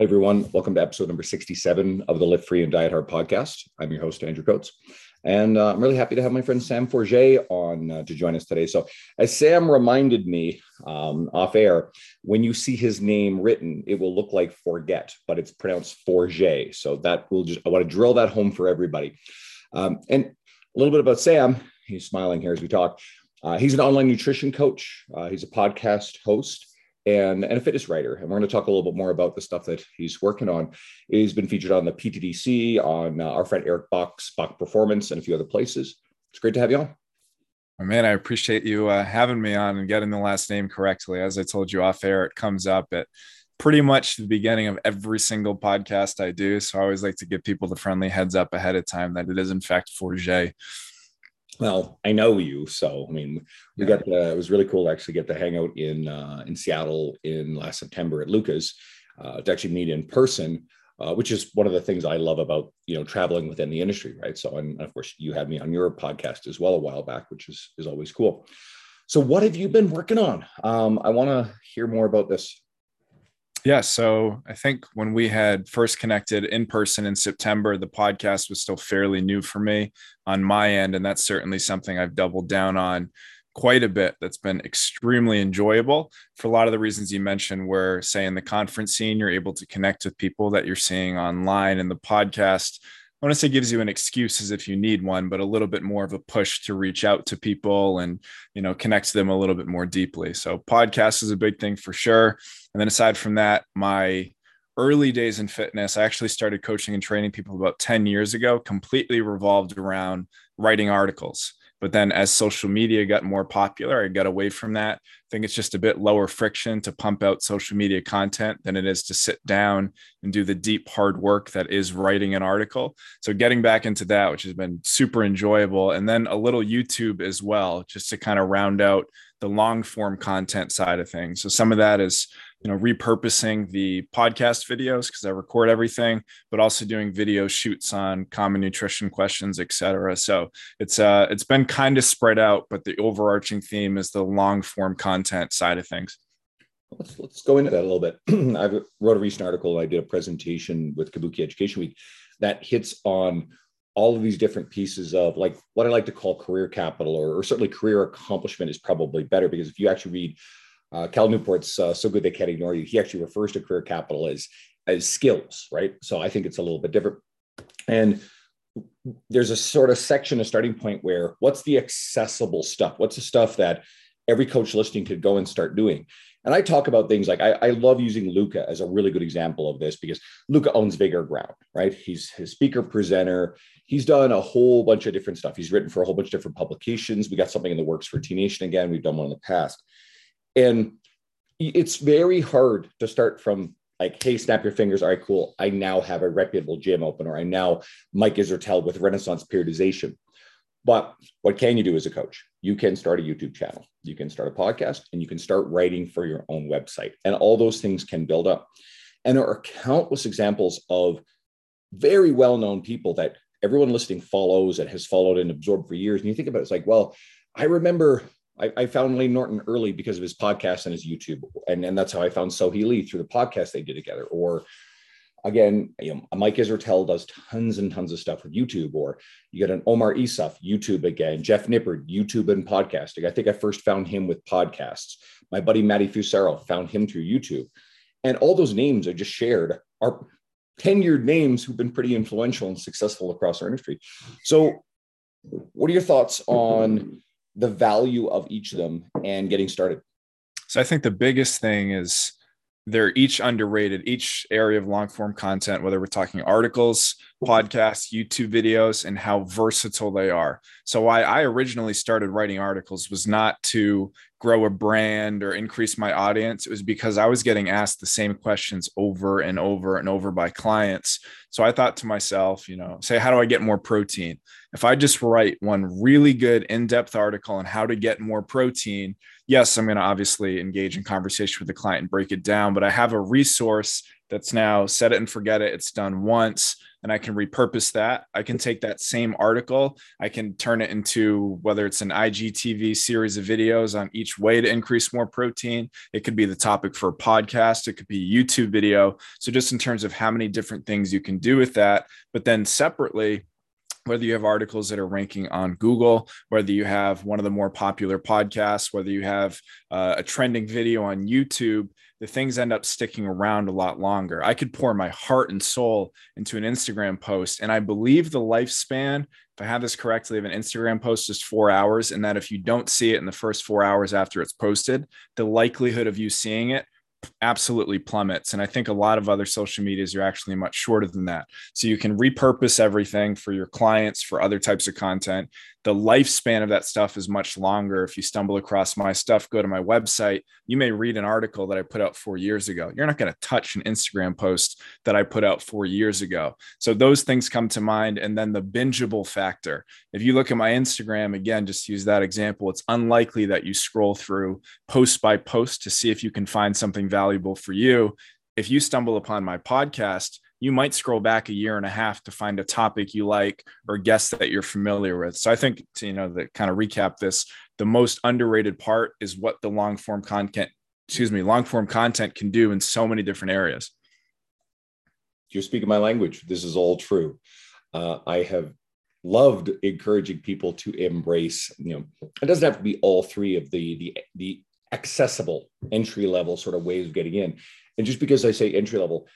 Hi, everyone. Welcome to episode number 67 of the Live Free and Diet Hard podcast. I'm your host, Andrew Coates. And uh, I'm really happy to have my friend Sam Forget on uh, to join us today. So, as Sam reminded me um, off air, when you see his name written, it will look like forget, but it's pronounced Forget. So, that will just, I want to drill that home for everybody. Um, and a little bit about Sam. He's smiling here as we talk. Uh, he's an online nutrition coach, uh, he's a podcast host and, and a fitness writer. And we're going to talk a little bit more about the stuff that he's working on. He's been featured on the PTDC, on uh, our friend Eric Bach's Bach Performance, and a few other places. It's great to have you on. Oh, man, I appreciate you uh, having me on and getting the last name correctly. As I told you off air, it comes up at pretty much the beginning of every single podcast I do. So I always like to give people the friendly heads up ahead of time that it is, in fact, Forget well, I know you, so I mean, we yeah. got the, it was really cool to actually get to hang out in uh, in Seattle in last September at Luka's uh, to actually meet in person, uh, which is one of the things I love about you know traveling within the industry, right? So, and of course, you had me on your podcast as well a while back, which is is always cool. So, what have you been working on? Um, I want to hear more about this yeah. So I think when we had first connected in person in September, the podcast was still fairly new for me on my end. And that's certainly something I've doubled down on quite a bit. That's been extremely enjoyable for a lot of the reasons you mentioned, where, say, in the conference scene, you're able to connect with people that you're seeing online, in the podcast I want to say gives you an excuse as if you need one, but a little bit more of a push to reach out to people and you know connect to them a little bit more deeply. So podcast is a big thing for sure. And then aside from that, my early days in fitness, I actually started coaching and training people about 10 years ago, completely revolved around writing articles. But then as social media got more popular, I got away from that. I think it's just a bit lower friction to pump out social media content than it is to sit down and do the deep, hard work that is writing an article. So getting back into that, which has been super enjoyable. And then a little YouTube as well, just to kind of round out the long form content side of things. So some of that is you know repurposing the podcast videos because i record everything but also doing video shoots on common nutrition questions etc so it's uh it's been kind of spread out but the overarching theme is the long form content side of things. Let's let's go into that a little bit. I wrote a recent article i did a presentation with kabuki education week that hits on all of these different pieces of like what I like to call career capital or, or certainly career accomplishment is probably better because if you actually read uh, Cal Newport's uh, "So Good They Can't Ignore You." He actually refers to career capital as as skills, right? So I think it's a little bit different. And there's a sort of section, a starting point where what's the accessible stuff? What's the stuff that every coach listening could go and start doing? And I talk about things like I, I love using Luka as a really good example of this because Luka owns Vigor Ground, right? He's his speaker presenter. He's done a whole bunch of different stuff. He's written for a whole bunch of different publications. We got something in the works for T Nation again. We've done one in the past. And it's very hard to start from like, hey, snap your fingers. All right, cool. I now have a reputable gym open, or I now Mike Israetel with Renaissance Periodization. But what can you do as a coach? You can start a YouTube channel, you can start a podcast, and you can start writing for your own website. And all those things can build up. And there are countless examples of very well known people that everyone listening follows and has followed and absorbed for years. And you think about it, it's like, well, I remember I, I, found Layne Norton early because of his podcast and his YouTube, and, and that's how I found Sohee Lee through the podcast they did together. Or again, you know, Mike Israetel does tons and tons of stuff with YouTube. Or you get an Omar Isuf, YouTube again, Jeff Nippard, YouTube and podcasting. I think I first found him with podcasts. My buddy Matty Fusaro found him through YouTube, and all those names I just shared are tenured names who've been pretty influential and successful across our industry. So, what are your thoughts on? The value of each of them and getting started? So I think the biggest thing is they're each underrated, each area of long form content, whether we're talking articles, podcasts, YouTube videos, and how versatile they are. So, why I originally started writing articles was not to grow a brand or increase my audience. It was because I was getting asked the same questions over and over and over by clients. So, I thought to myself, you know, say, how do I get more protein? If I just write one really good in depth article on how to get more protein, yes, I'm going to obviously engage in conversation with the client and break it down, but I have a resource that's now set it and forget it. It's done once. and I can repurpose that. I can take that same article, I can turn it into whether it's an IGTV series of videos on each way to increase more protein. It could be the topic for a podcast, it could be a YouTube video. So, just in terms of how many different things you can do with that, but then separately, whether you have articles that are ranking on Google, whether you have one of the more popular podcasts, whether you have uh, a trending video on YouTube, the things end up sticking around a lot longer. I could pour my heart and soul into an Instagram post, and I believe the lifespan, if I have this correctly, of an Instagram post is four hours, and that if you don't see it in the first four hours after it's posted, the likelihood of you seeing it absolutely plummets. And I think a lot of other social medias are actually much shorter than that. So you can repurpose everything for your clients, for other types of content the lifespan of that stuff is much longer. If you stumble across my stuff, go to my website. You may read an article that I put out four years ago. You're not going to touch an Instagram post that I put out four years ago. So those things come to mind. And then the bingeable factor. If you look at my Instagram, again, just use that example, it's unlikely that you scroll through post by post to see if you can find something valuable for you. If you stumble upon my podcast, you might scroll back a year and a half to find a topic you like or guest that you're familiar with. So I think to, you know to kind of recap this, the most underrated part is what the long form content, excuse me, long form content can do in so many different areas. You're speaking my language. This is all true. Uh, I have loved encouraging people to embrace. You know, it doesn't have to be all three of the the the accessible entry level sort of ways of getting in. And just because I say entry level,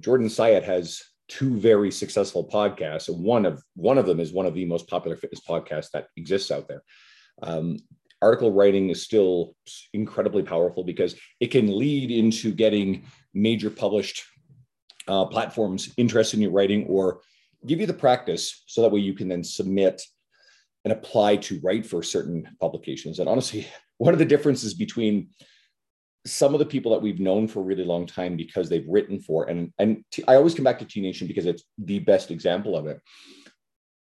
Jordan Syatt has two very successful podcasts, and one of one of them is one of the most popular fitness podcasts that exists out there. Um, article writing is still incredibly powerful because it can lead into getting major published uh, platforms interested in your writing or give you the practice so that way you can then submit and apply to write for certain publications. And honestly, one of the differences between some of the people that we've known for a really long time because they've written for and and t- I always come back to T Nation because it's the best example of it.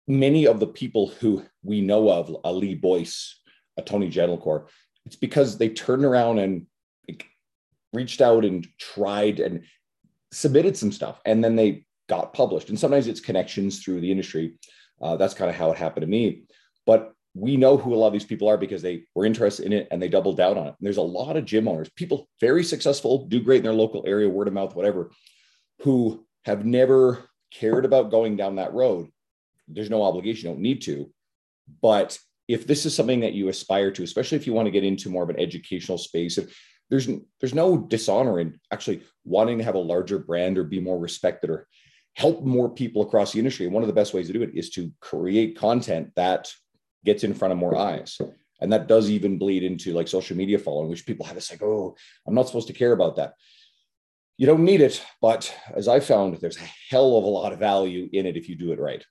Many of the people who we know of, a Lee Boyce, a Tony Gentilcore, it's because they turned around and reached out and tried and submitted some stuff, and then they got published. And sometimes it's connections through the industry. Uh, that's kind of how it happened to me. But we know who a lot of these people are because they were interested in it and they doubled down on it. And there's a lot of gym owners, people very successful, do great in their local area, word of mouth, whatever, who have never cared about going down that road. There's no obligation, you don't need to. But if this is something that you aspire to, especially if you want to get into more of an educational space, there's there's no dishonor in actually wanting to have a larger brand or be more respected or help more people across the industry. And one of the best ways to do it is to create content that gets in front of more eyes. And that does even bleed into like social media following, which people have this like, oh, I'm not supposed to care about that. You don't need it, but as I found, there's a hell of a lot of value in it if you do it right.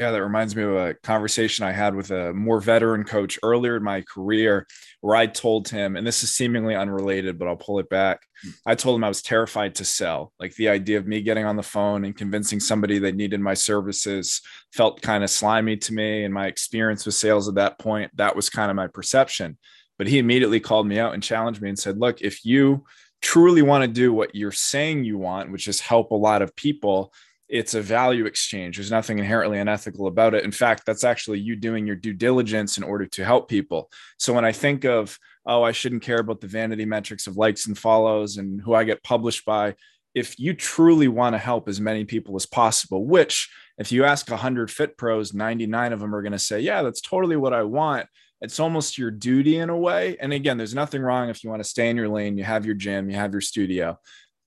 Yeah, that reminds me of a conversation I had with a more veteran coach earlier in my career where I told him, and this is seemingly unrelated, but I'll pull it back. Hmm. I told him I was terrified to sell. Like the idea of me getting on the phone and convincing somebody they needed my services felt kind of slimy to me. And my experience with sales at that point, that was kind of my perception. But he immediately called me out and challenged me and said, Look, if you truly want to do what you're saying you want, which is help a lot of people, it's a value exchange. There's nothing inherently unethical about it. In fact, that's actually you doing your due diligence in order to help people. So when I think of, oh, I shouldn't care about the vanity metrics of likes and follows and who I get published by, if you truly want to help as many people as possible, which if you ask 100 fit pros, 99 of them are going to say, yeah, that's totally what I want. It's almost your duty in a way. And again, there's nothing wrong if you want to stay in your lane, you have your gym, you have your studio.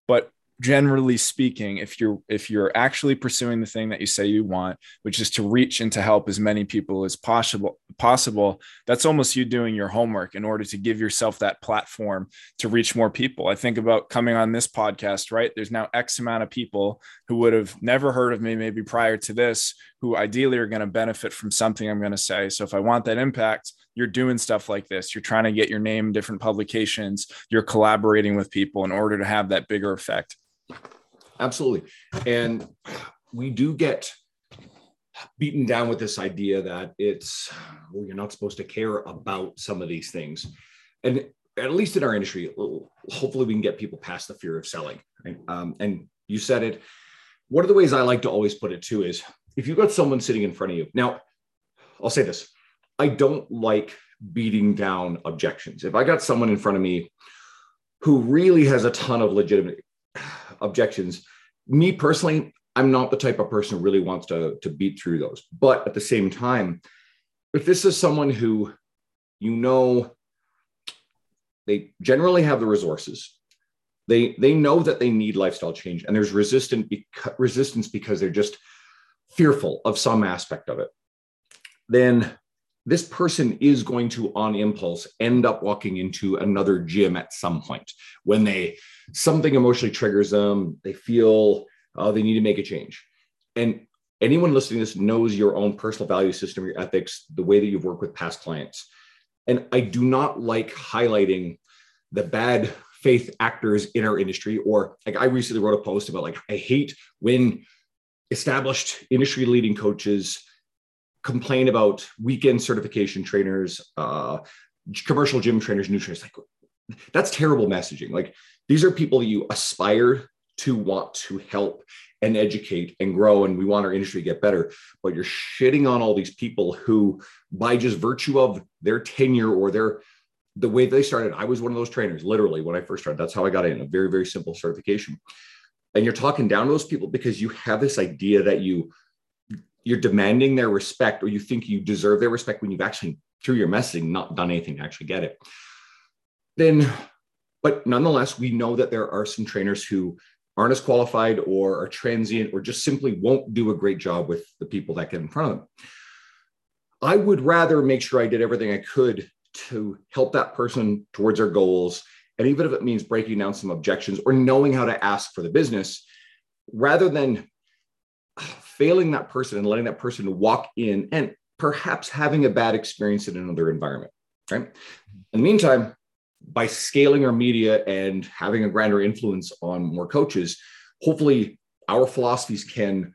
But generally speaking if you're if you're actually pursuing the thing that you say you want which is to reach and to help as many people as possible possible that's almost you doing your homework in order to give yourself that platform to reach more people. I think about coming on this podcast right? There's now x amount of people who would have never heard of me maybe prior to this who ideally are going to benefit from something i'm going to say. So if i want that impact you're doing stuff like this. You're trying to get your name in different publications. You're collaborating with people in order to have that bigger effect Absolutely. And we do get beaten down with this idea that it's, well, you're not supposed to care about some of these things. And at least in our industry, hopefully we can get people past the fear of selling. Right? Um, and you said it, one of the ways I like to always put it too is if you've got someone sitting in front of you. Now, I'll say this I don't like beating down objections. If I got someone in front of me who really has a ton of legitimate objections, me personally, I'm not the type of person who really wants to, to beat through those. But at the same time, if this is someone who you know they generally have the resources, they they know that they need lifestyle change, and there's resistant beca- resistance because they're just fearful of some aspect of it, then this person is going to, on impulse, end up walking into another gym at some point when they something emotionally triggers them. They feel uh, they need to make a change, and anyone listening to this knows your own personal value system, your ethics, the way that you've worked with past clients. And I do not like highlighting the bad faith actors in our industry. Or like I recently wrote a post about like I hate when established industry leading coaches complain about weekend certification trainers, uh, commercial gym trainers, nutritionists. Like that's terrible messaging. Like these are people you aspire to want to help and educate and grow and we want our industry to get better but you're shitting on all these people who by just virtue of their tenure or their the way they started i was one of those trainers literally when i first started that's how i got in a very very simple certification and you're talking down to those people because you have this idea that you you're demanding their respect or you think you deserve their respect when you've actually through your messaging not done anything to actually get it then but nonetheless we know that there are some trainers who aren't as qualified or are transient or just simply won't do a great job with the people that get in front of them. I would rather make sure I did everything I could to help that person towards their goals. And even if it means breaking down some objections or knowing how to ask for the business, rather than failing that person and letting that person walk in and perhaps having a bad experience in another environment. Right. Mm-hmm. In the meantime, by scaling our media and having a grander influence on more coaches, hopefully our philosophies can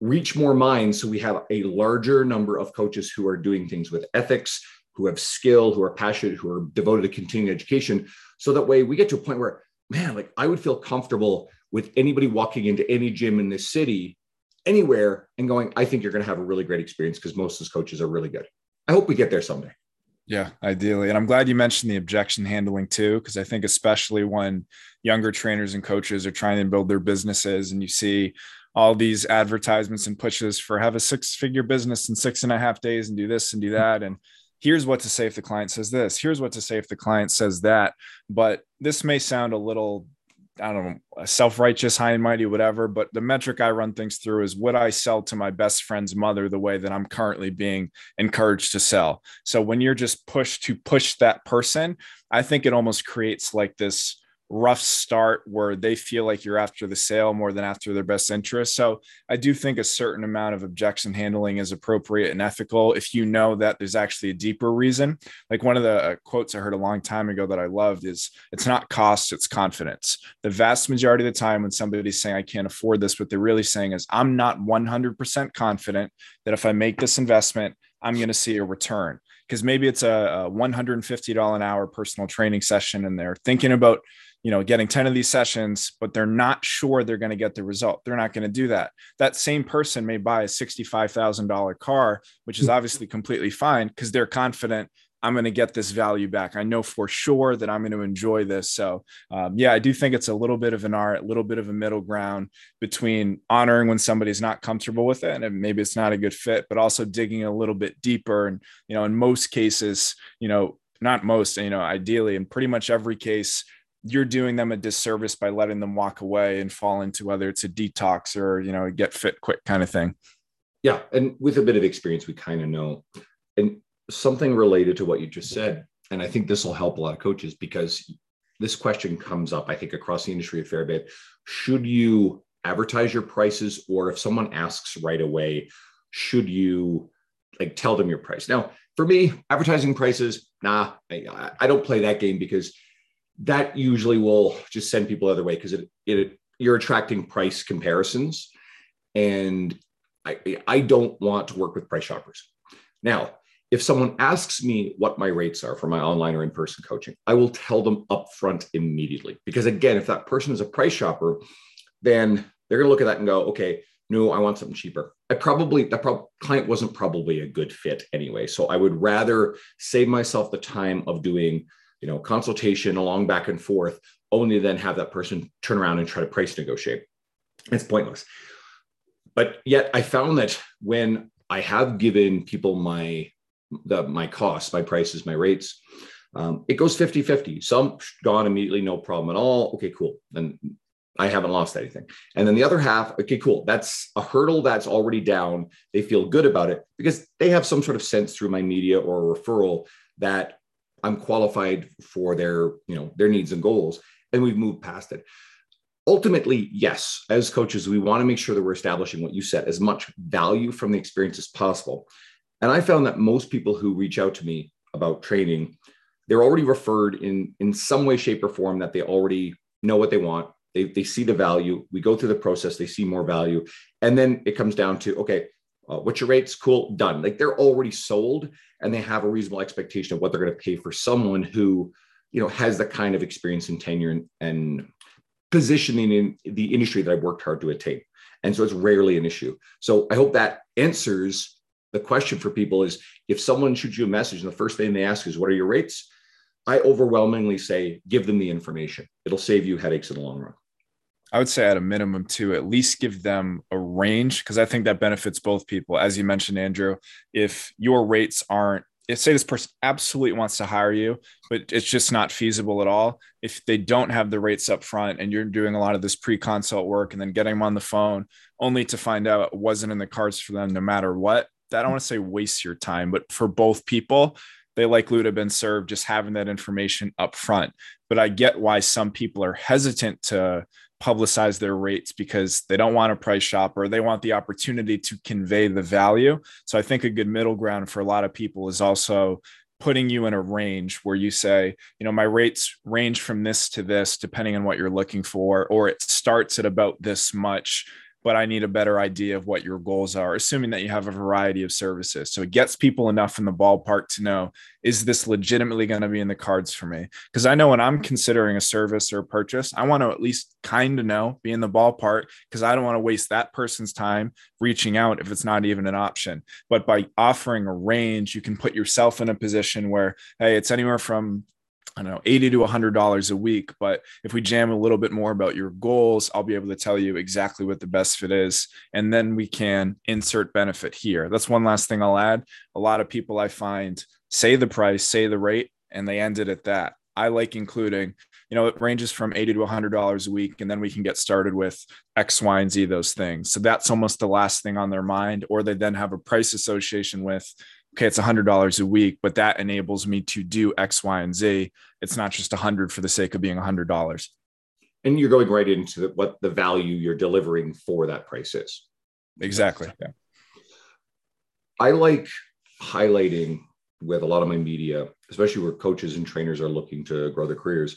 reach more minds so we have a larger number of coaches who are doing things with ethics who have skill who are passionate who are devoted to continuing education so that way we get to a point where man like i would feel comfortable with anybody walking into any gym in this city anywhere and going i think you're going to have a really great experience because most of those coaches are really good i hope we get there someday yeah, ideally. And I'm glad you mentioned the objection handling too, because I think especially when younger trainers and coaches are trying to build their businesses and you see all these advertisements and pushes for have a six figure business in six and a half days and do this and do mm-hmm. that. And here's what to say if the client says this, here's what to say if the client says that. But this may sound a little I don't know, self righteous, high and mighty, whatever. But the metric I run things through is would I sell to my best friend's mother the way that I'm currently being encouraged to sell? So when you're just pushed to push that person, I think it almost creates like this rough start where they feel like you're after the sale more than after their best interest. So I do think a certain amount of objection handling is appropriate and ethical if you know that there's actually a deeper reason. Like one of the uh, quotes I heard a long time ago that I loved is it's not cost, it's confidence. The vast majority of the time when somebody's saying I can't afford this, what they're really saying is I'm not 100% confident that if I make this investment, I'm going to see a return because maybe it's a, a $150 an hour personal training session and they're thinking about you know getting 10 of these sessions but they're not sure they're going to get the result. They're not going to do that. That same person may buy a $65000 car which is obviously completely fine because they're confident i'm going to get this value back. I know for sure that i'm going to enjoy this. So um, yeah i do think it's a little bit of an art a little bit of a middle ground between honoring when somebody's not comfortable with it and maybe it's not a good fit but also digging a little bit deeper and you know in most cases you know not most you know ideally in pretty much every case you're doing them a disservice by letting them walk away and fall into whether it's a detox or you know get fit quick kind of thing. Yeah and with a bit of experience we kind of know. And something related to what you just said and i think this will help a lot of coaches because this question comes up i think across the industry a fair bit. Should you advertise your prices or if someone asks right away should you like tell them your price? Now for me advertising prices nah i, I don't play that game because that usually will just send people the other way because it, it you're attracting price comparisons and I, I don't want to work with price shoppers now if someone asks me what my rates are for my online or in-person coaching i will tell them upfront immediately because again if that person is a price shopper then they're going to look at that and go, okay, no, I want something cheaper. I probably that pro- client wasn't probably a good fit anyway. So I would rather save myself the time of doing, you know, consultation along back and forth, only then have that person turn around and try to price negotiate. It's pointless. But yet I found that when I have given people my the my costs, my prices, my rates, um, it goes 50 50. Some gone immediately, no problem at all. Okay, cool. Then I haven't lost anything. And then the other half, okay, cool. That's a hurdle that's already down. They feel good about it because they have some sort of sense through my media or referral that I'm qualified for their, you know, their needs and goals. And we've moved past it. Ultimately, yes, as coaches, we want to make sure that we're establishing what you said, as much value from the experience as possible. And I found that most people who reach out to me about training, they're already referred in in some way, shape, or form that they already know what they want they, they see the value. We go through the process, they see more value. And then it comes down to, okay, uh, what's your rates? Cool, done. Like they're already sold and they have a reasonable expectation of what they're going to pay for someone who, you know, has the kind of experience and tenure and, and positioning in the industry that I've worked hard to attain. And so it's rarely an issue. So I hope that answers the question for people is if someone shoots you a message and the first thing they ask is, what are your rates? I overwhelmingly say, give them the information. It'll save you headaches in the long run. I would say at a minimum to at least give them a range because I think that benefits both people. As you mentioned, Andrew, if your rates aren't, if say this person absolutely wants to hire you, but it's just not feasible at all. If they don't have the rates up front and you're doing a lot of this pre-consult work and then getting them on the phone only to find out it wasn't in the cards for them no matter what, that I don't want to say waste your time, but for both people, they likely would have been served just having that information up front. But I get why some people are hesitant to publicize their rates because they don't want a price shop or they want the opportunity to convey the value. So I think a good middle ground for a lot of people is also putting you in a range where you say, you know, my rates range from this to this, depending on what you're looking for, or it starts at about this much but I need a better idea of what your goals are, assuming that you have a variety of services. So it gets people enough in the ballpark to know is this legitimately going to be in the cards for me? Because I know when I'm considering a service or a purchase, I want to at least kind of know, be in the ballpark, because I don't want to waste that person's time reaching out if it's not even an option. But by offering a range, you can put yourself in a position where, hey, it's anywhere from I don't know, 80 to $100 a week. But if we jam a little bit more about your goals, I'll be able to tell you exactly what the best fit is. And then we can insert benefit here. That's one last thing I'll add. A lot of people I find say the price, say the rate, and they end it at that. I like including, you know, it ranges from 80 to $100 a week, and then we can get started with X, Y, and Z, those things. So that's almost the last thing on their mind. Or they then have a price association with okay, it's $100 a week, but that enables me to do X, Y, and Z. It's not just a 100 for the sake of being a $100. And you're going right into the, what the value you're delivering for that price is. Exactly. Yeah. I like highlighting with a lot of my media, especially where coaches and trainers are looking to grow their careers.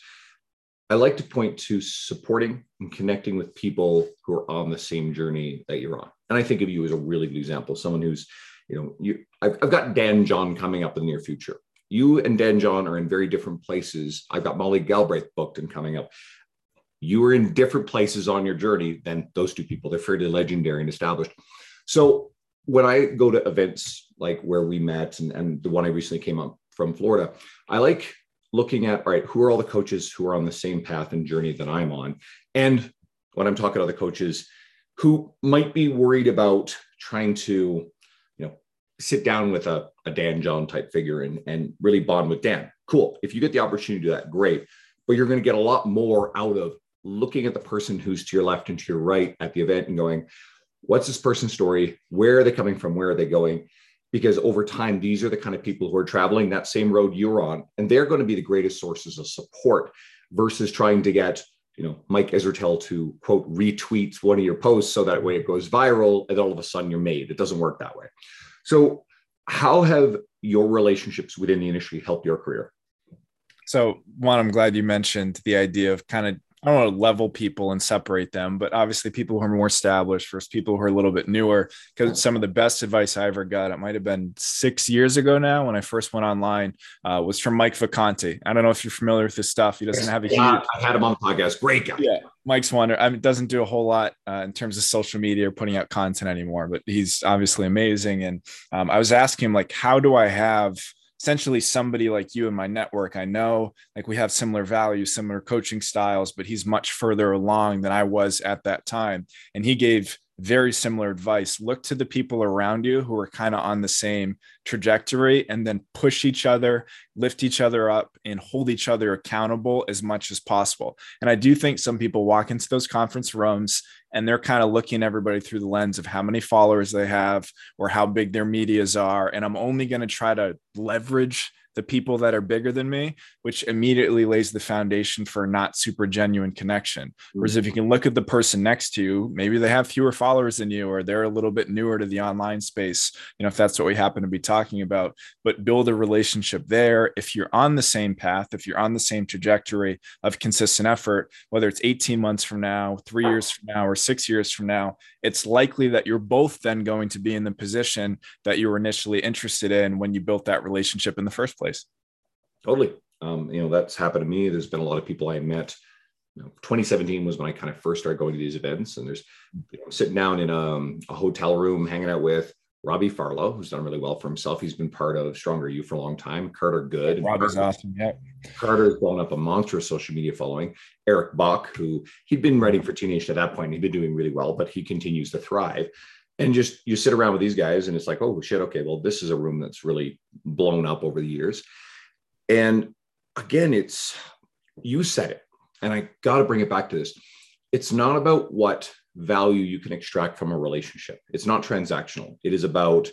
I like to point to supporting and connecting with people who are on the same journey that you're on. And I think of you as a really good example, someone who's you know, you I've, I've got Dan John coming up in the near future. You and Dan John are in very different places. I've got Molly Galbraith booked and coming up. You are in different places on your journey than those two people. They're fairly legendary and established. So when I go to events like where we met and, and the one I recently came up from Florida, I like looking at all right, who are all the coaches who are on the same path and journey that I'm on? And when I'm talking to other coaches who might be worried about trying to sit down with a, a Dan John type figure and, and really bond with Dan. Cool. If you get the opportunity to do that, great. But you're going to get a lot more out of looking at the person who's to your left and to your right at the event and going, what's this person's story? Where are they coming from? Where are they going? Because over time, these are the kind of people who are traveling that same road you're on, and they're going to be the greatest sources of support versus trying to get you know Mike Israetel to quote retweet one of your posts so that way it goes viral and all of a sudden you're made. It doesn't work that way. So, how have your relationships within the industry helped your career? So, one, I'm glad you mentioned the idea of kind of I don't want to level people and separate them, but obviously people who are more established versus people who are a little bit newer. Because some of the best advice I ever got, it might have been six years ago now when I first went online, uh, was from Mike Vacanti. I don't know if you're familiar with his stuff. He doesn't have a yeah, huge. I had him on the podcast. Great guy. Yeah, Mike's wonder. I mean, doesn't do a whole lot uh, in terms of social media or putting out content anymore, but he's obviously amazing. And um, I was asking him like, how do I have essentially somebody like you in my network. I know like we have similar values, similar coaching styles, but he's much further along than I was at that time. And he gave very similar advice. Look to the people around you who are kind of on the same trajectory and then push each other, lift each other up, and hold each other accountable as much as possible. And I do think some people walk into those conference rooms and they're kind of looking everybody through the lens of how many followers they have or how big their medias are. And I'm only going to try to leverage the people that are bigger than me, which immediately lays the foundation for not super genuine connection. Whereas if you can look at the person next to you, maybe they have fewer followers than you, or they're a little bit newer to the online space, you know, if that's what we happen to be talking about, but build a relationship there. If you're on the same path, if you're on the same trajectory of consistent effort, whether it's 18 months from now, three years from now, or six years from now, it's likely that you're both then going to be in the position that you were initially interested in when you built that relationship in the first place. Totally. Um, you know, that's happened to me. There's been a lot of people I met. You know, 2017 was when I kind of first started going to these events, and there's you know, sitting down in a, um, a hotel room, hanging out with Robbie Farlow, who's done really well for himself. He's been part of Stronger U for a long time. Carter Good. Robbie's Carter, awesome. Yeah. Carter has blown up a monstrous social media following. Eric Bach, who he'd been writing for T Nation at that point, he'd been doing really well, but he continues to thrive. And just you sit around with these guys, and it's like, oh shit, okay, well, this is a room that's really blown up over the years. And again, it's you said it, and I got to bring it back to this. It's not about what value you can extract from a relationship. It's not transactional. It is about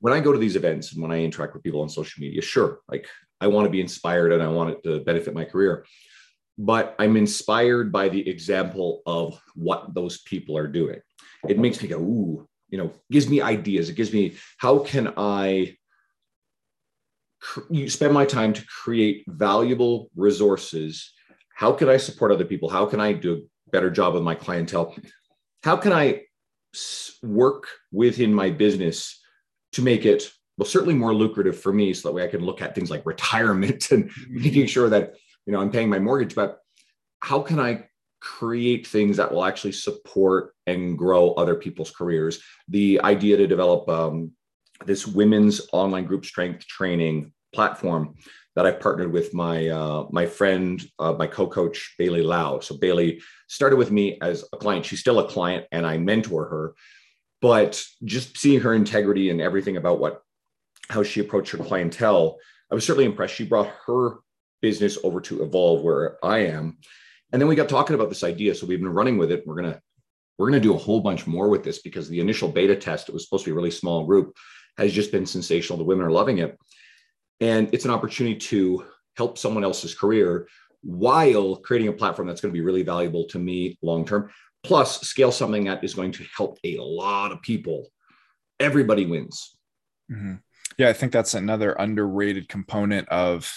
when I go to these events and when I interact with people on social media, sure, like I want to be inspired and I want it to benefit my career. But I'm inspired by the example of what those people are doing. It makes me go, ooh, you know, gives me ideas. It gives me, how can I you spend my time to create valuable resources. How can I support other people? How can I do a better job with my clientele? How can I work within my business to make it well certainly more lucrative for me so that way I can look at things like retirement and making sure that you know I'm paying my mortgage but how can I create things that will actually support and grow other people's careers the idea to develop um, this women's online group strength training platform that I've partnered with my uh, my friend, uh, my co-coach Bailey Lau. So Bailey started with me as a client. She's still a client, and I mentor her. But just seeing her integrity and everything about what how she approached her clientele, I was certainly impressed. She brought her business over to Evolve, where I am, and then we got talking about this idea. So we've been running with it. We're gonna we're gonna do a whole bunch more with this because the initial beta test it was supposed to be a really small group has just been sensational. The women are loving it and it's an opportunity to help someone else's career while creating a platform that's going to be really valuable to me long term plus scale something that is going to help a lot of people everybody wins mm-hmm. yeah i think that's another underrated component of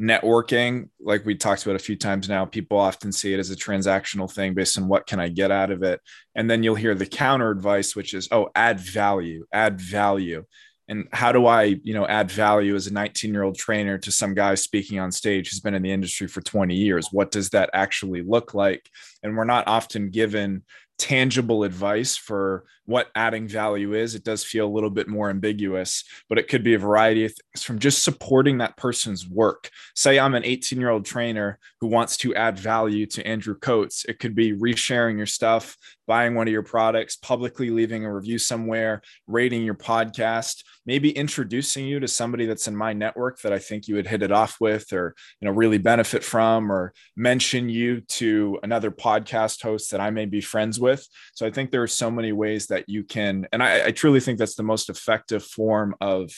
networking like we talked about a few times now people often see it as a transactional thing based on what can i get out of it. And then you'll hear the counter advice which is oh add value add value. And how do i you know add value as a 19 year old trainer to some guy speaking on stage who's been in the industry for 20 years? What does that actually look like? And we're not often given tangible advice for what adding value is. It does feel a little bit more ambiguous, but it could be a variety of things from just supporting that person's work. Say I'm an 18 year old trainer who wants to add value to Andrew Coates. It could be resharing your stuff, buying one of your products, publicly leaving a review somewhere, rating your podcast, maybe introducing you to somebody that's in my network that I think you would hit it off with or you know really benefit from or mention you to another podcast host that I may be friends with. So I think there are so many ways that you can and I, I truly think that's the most effective form of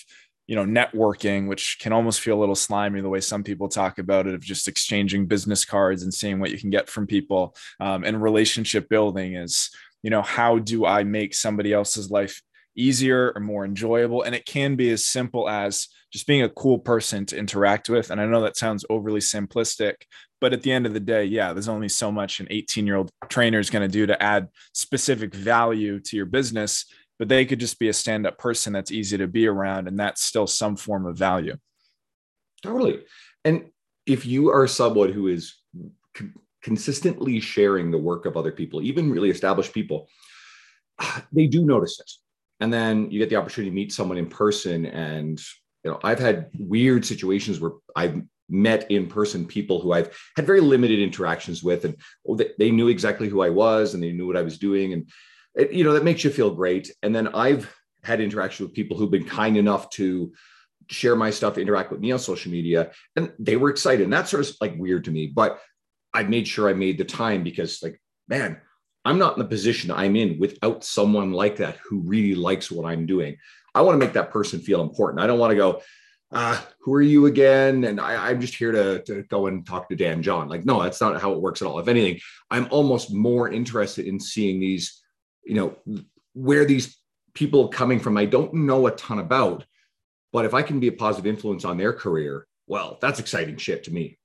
you know networking which can almost feel a little slimy the way some people talk about it of just exchanging business cards and seeing what you can get from people um, and relationship building is you know how do i make somebody else's life easier or more enjoyable? And it can be as simple as just being a cool person to interact with. And i know that sounds overly simplistic but at the end of the day yeah there's only so much an 18 year old trainer is going to do to add specific value to your business but they could just be a stand up person that's easy to be around. And that's still some form of value. Totally. And if you are someone who is consistently sharing the work of other people, even really established people, they do notice it. And then you get the opportunity to meet someone in person. And, you know, I've had weird situations where I've met in person people who I've had very limited interactions with, and oh, they knew exactly who I was and they knew what I was doing. And, it, you know, that makes you feel great. And then I've had interaction with people who've been kind enough to share my stuff, interact with me on social media, and they were excited. And that's sort of like weird to me, but I made sure I made the time because, like, man, I'm not in the position I'm in without someone like that who really likes what I'm doing. I want to make that person feel important. I don't want to go, uh, who are you again? And I, am just here to, to go and talk to Dan John. Like, no, that's not how it works at all. If anything, I'm almost more interested in seeing these, you know, where these people coming from I don't know a ton about, but if I can be a positive influence on their career, well, that's exciting shit to me.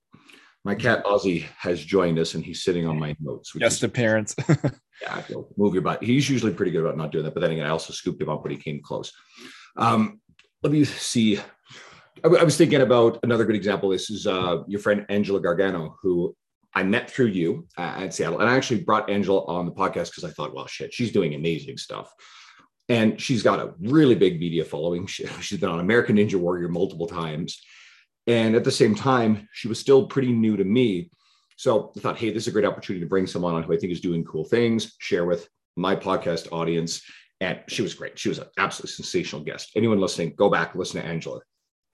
My cat Ozzy has joined us and he's sitting on my notes. Guest appearance. yeah, move your butt. He's usually pretty good about not doing that. But then again, I also scooped him up when he came close. Um, let me see. I, I, was thinking about another good example. This is uh, your friend Angela Gargano, who I met through you at Seattle. And I actually brought Angela on the podcast because I thought, well, shit, she's doing amazing stuff and she's got a really big media following. She, has been on American Ninja Warrior multiple times. And at the same time, she was still pretty new to me. So I thought, hey, this is a great opportunity to bring someone on who I think is doing cool things, share with my podcast audience. And she was great. She was an absolutely sensational guest. Anyone listening, go back, listen to Angela.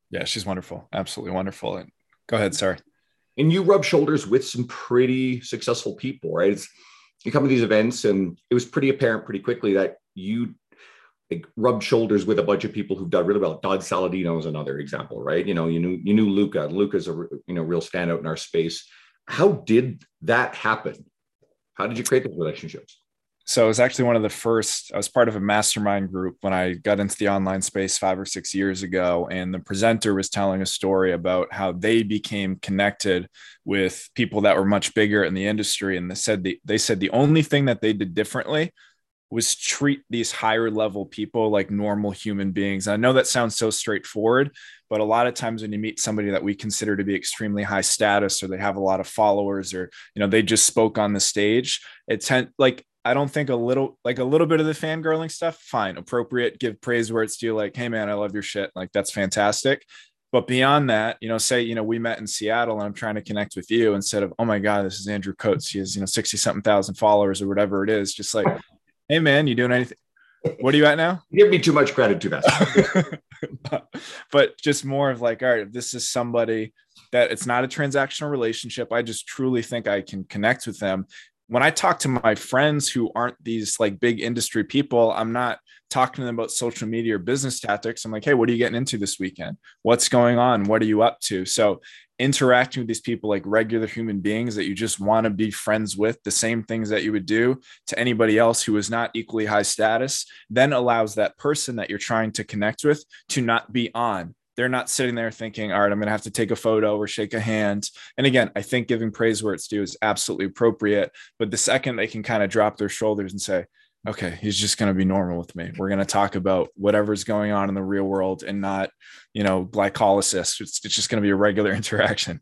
Yeah, she's wonderful. Absolutely wonderful. And go ahead, sorry. And you rub shoulders with some pretty successful people, right? It's, you come to these events, and it was pretty apparent pretty quickly that you like rubbed shoulders with a bunch of people who've done really well. Dodd Saladino is another example, right? You know, you knew you knew Luka. Luka's a you know real standout in our space. How did that happen? How did you create those relationships? So it was actually one of the first. I was part of a mastermind group when I got into the online space five or six years ago, and the presenter was telling a story about how they became connected with people that were much bigger in the industry, and they said the, they said the only thing that they did differently was treat these higher level people like normal human beings. I know that sounds so straightforward, but a lot of times when you meet somebody that we consider to be extremely high status or they have a lot of followers or you know they just spoke on the stage, it tend like I don't think a little like a little bit of the fangirling stuff, fine, appropriate, give praise where it's due, like, hey man, I love your shit. Like that's fantastic. But beyond that, you know, say, you know, we met in Seattle and I'm trying to connect with you instead of, oh my God, this is Andrew Coates. He has, you know, 60 something thousand followers or whatever it is. Just like, Hey man, you doing anything? What are you at now? You give me too much credit too fast. but just more of like, all right, this is somebody that it's not a transactional relationship. I just truly think I can connect with them. When I talk to my friends who aren't these like big industry people, I'm not talking to them about social media or business tactics. I'm like, hey, what are you getting into this weekend? What's going on? What are you up to? So interacting with these people like regular human beings that you just want to be friends with, the same things that you would do to anybody else who is not equally high status, then allows that person that you're trying to connect with to not be on. They're not sitting there thinking, all right, I'm going to have to take a photo or shake a hand. And again, I think giving praise where it's due is absolutely appropriate. But the second they can kind of drop their shoulders and say, okay, he's just going to be normal with me. We're going to talk about whatever's going on in the real world and not, you know, glycolysis. It's, it's just going to be a regular interaction.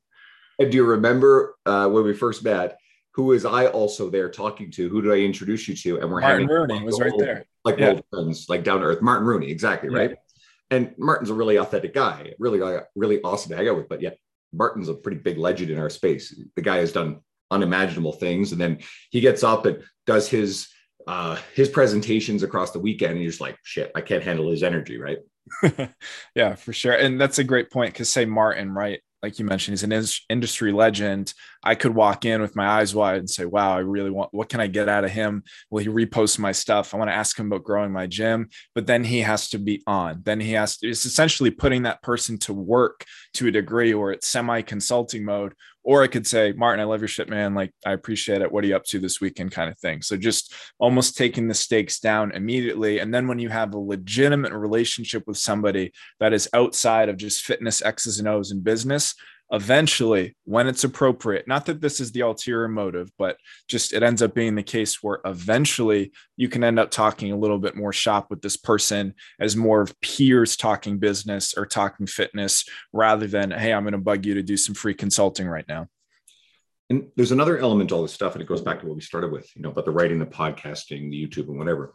And do you remember uh, when we first met? Who was I also there talking to? Who did I introduce you to? And we're Martin having Rooney was right there, like yeah. old friends, like down to earth. Martin Rooney, exactly yeah. right. And Martin's a really authentic guy, really, uh, really awesome to hang out with. But yet, Martin's a pretty big legend in our space. The guy has done unimaginable things, and then he gets up and does his uh, his presentations across the weekend, and you're just like, shit, I can't handle his energy, right? yeah, for sure. And that's a great point because, say, Martin, right? Like you mentioned, he's an industry legend. I could walk in with my eyes wide and say, wow, I really want, what can I get out of him? Will he repost my stuff? I want to ask him about growing my gym, but then he has to be on. Then he has to, it's essentially putting that person to work to a degree or it's semi consulting mode or I could say, Martin, I love your shit, man. Like, I appreciate it. What are you up to this weekend? Kind of thing. So just almost taking the stakes down immediately. And then when you have a legitimate relationship with somebody that is outside of just fitness X's and O's in business, eventually when it's appropriate not that this is the ulterior motive but just it ends up being the case where eventually you can end up talking a little bit more shop with this person as more of peers talking business or talking fitness rather than hey i'm going to bug you to do some free consulting right now And there's another element to all this stuff, and it goes back to what we started with, you know, about the writing, the podcasting, the YouTube, and whatever.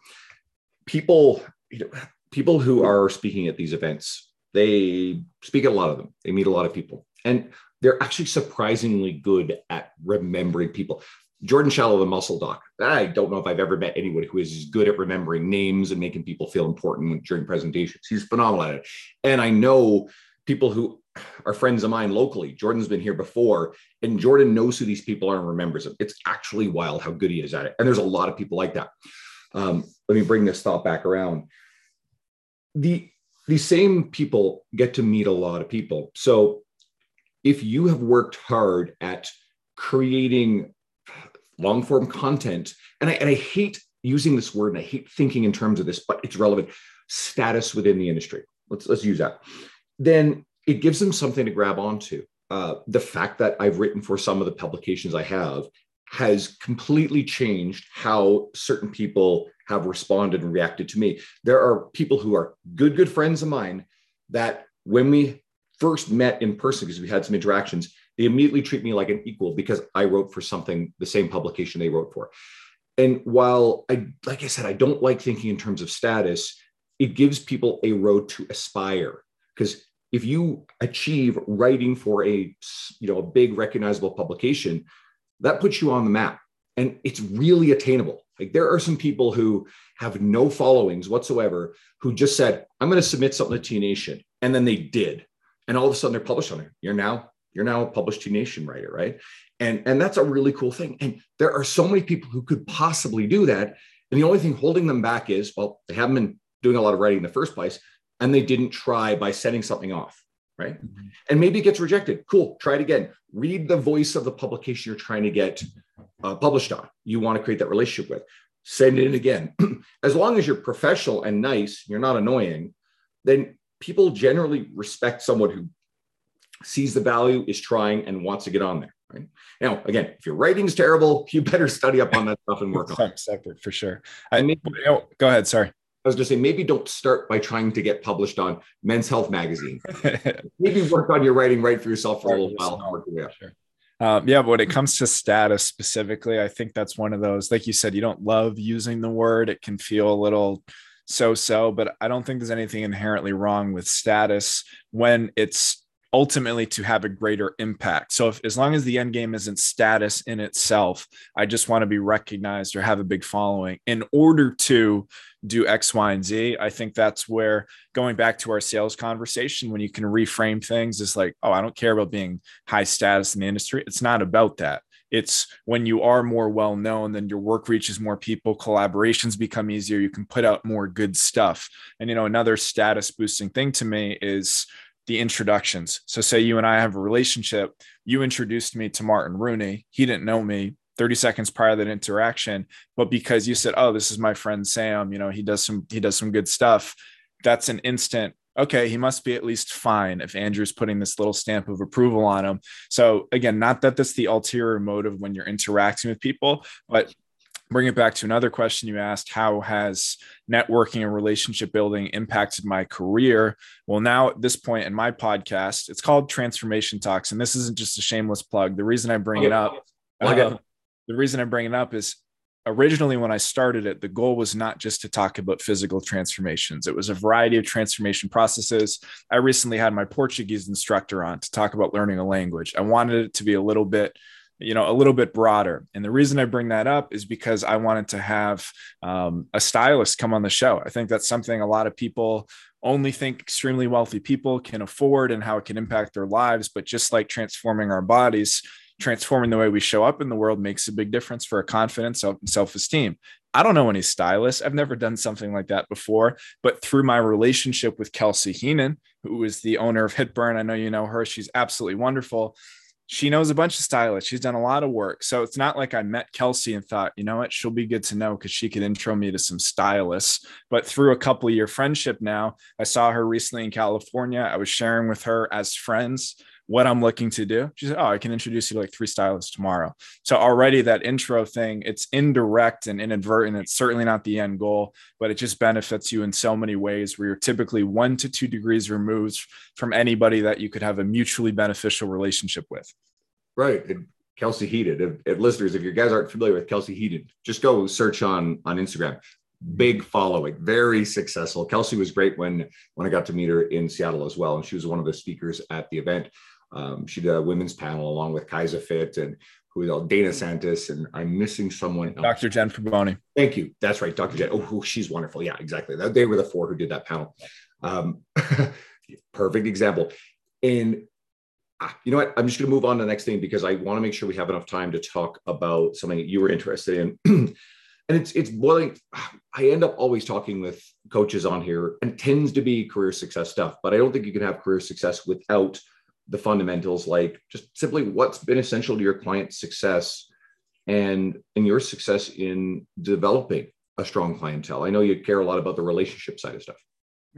People, you know, people who are speaking at these events, they speak at a lot of them. They meet a lot of people, and they're actually surprisingly good at remembering people. Jordan Shallow, the muscle doc. I don't know if I've ever met anyone who is as good at remembering names and making people feel important during presentations. He's phenomenal at it. And I know people who are friends of mine locally. Jordan's been here before, and Jordan knows who these people are and remembers them. It's actually wild how good he is at it. And there's a lot of people like that. Um, let me bring this thought back around. The these same people get to meet a lot of people. So if you have worked hard at creating long form content, and I, and I hate using this word and I hate thinking in terms of this, but it's relevant status within the industry. Let's, let's use that. Then it gives them something to grab onto. Uh, the fact that I've written for some of the publications I have has completely changed how certain people have responded and reacted to me. There are people who are good, good friends of mine that when we first met in person, because we had some interactions, they immediately treat me like an equal because I wrote for something, the same publication they wrote for. And while I, like I said, I don't like thinking in terms of status, it gives people a road to aspire. Because if you achieve writing for a, you know, a big recognizable publication, that puts you on the map and it's really attainable. Like there are some people who have no followings whatsoever who just said, I'm going to submit something to T Nation. And then they did. And all of a sudden they're published on it. You're now you're now a published T Nation writer, right? And, and that's a really cool thing. And there are so many people who could possibly do that. And the only thing holding them back is, well, they haven't been doing a lot of writing in the first place, and they didn't try by sending something off, right? Mm-hmm. And maybe it gets rejected. Cool, try it again. Read the voice of the publication you're trying to get uh, published on. You want to create that relationship with. Send it in again. as long as you're professional and nice, you're not annoying, then people generally respect someone who sees the value, is trying, and wants to get on there. Right now, again, if your writing's terrible, you better study up on that stuff and work on it. Separate for sure. I, maybe, oh, go ahead. Sorry. I was going to say maybe don't start by trying to get published on Men's Health magazine. maybe work on your writing right for yourself for a little while. Sure. Um, yeah, but when it comes to status specifically, I think that's one of those. Like you said, you don't love using the word; it can feel a little so-so. But I don't think there's anything inherently wrong with status when it's ultimately to have a greater impact. So if as long as the end game isn't status in itself, I just want to be recognized or have a big following in order to do X, Y, and Z. I think that's where going back to our sales conversation, when you can reframe things, is like, oh, I don't care about being high status in the industry. It's not about that. It's when you are more well known, then your work reaches more people, collaborations become easier, you can put out more good stuff. And, you know, another status boosting thing to me is the introductions. So, say you and I have a relationship, you introduced me to Martin Rooney. He didn't know me 30 seconds prior to that interaction, but because you said, "Oh, this is my friend Sam," you know, he does some he does some good stuff. That's an instant. Okay, he must be at least fine if Andrew's putting this little stamp of approval on him. So again, not that that's the ulterior motive when you're interacting with people, but bring it back to another question you asked how has networking and relationship building impacted my career? Well now at this point in my podcast it's called transformation talks and this isn't just a shameless plug. The reason i bring it up uh, the reason i bring it up is originally when i started it the goal was not just to talk about physical transformations. It was a variety of transformation processes. I recently had my portuguese instructor on to talk about learning a language. I wanted it to be a little bit you know a little bit broader. And the reason i bring that up is because i wanted to have um, a stylist come on the show. I think that's something a lot of people only think extremely wealthy people can afford and how it can impact their lives. But just like transforming our bodies transforming the way we show up in the world makes a big difference for our confidence and self-esteem I don't know any stylists. I've never done something like that before, but through my relationship with Kelsey Heenan, who is the owner of Hitburn, I know you know her. She's absolutely wonderful she knows a bunch of stylists. She's done a lot of work. So it's not like I met Kelsey and thought, you know what, she'll be good to know because she could intro me to some stylists. But through a couple year friendship now, I saw her recently in California. I was sharing with her as friends what I'm looking to do. She said, Oh, I can introduce you to like three stylists tomorrow. So already that intro thing, it's indirect and inadvertent. It's certainly not the end goal, but it just benefits you in so many ways where you're typically one to two degrees removed from anybody that you could have a mutually beneficial relationship with. Right. And Kelsey Heenan. If, if, listeners, if you guys aren't familiar with Kelsey Heenan, just go search on on Instagram. Big following, very successful. Kelsey was great when when I got to meet her in Seattle as well, and she was one of the speakers at the event. Um, she did a women's panel along with KaisaFit and who is all Dana Santas, and I'm missing someone. Dr. Jen Fraboni. Thank you. That's right, Dr. Jen. Oh, she's wonderful. Yeah, exactly. They were the four who did that panel. Um, perfect example. And ah, you know what? I'm just going to move on to the next thing because I want to make sure we have enough time to talk about something that you were interested in. and it's it's boiling. I end up always talking with coaches on here, and tends to be career success stuff. But I don't think you can have career success without the fundamentals, like just simply what's been essential to your client's success and in your success in developing a strong clientele. I know you care a lot about the relationship side of stuff.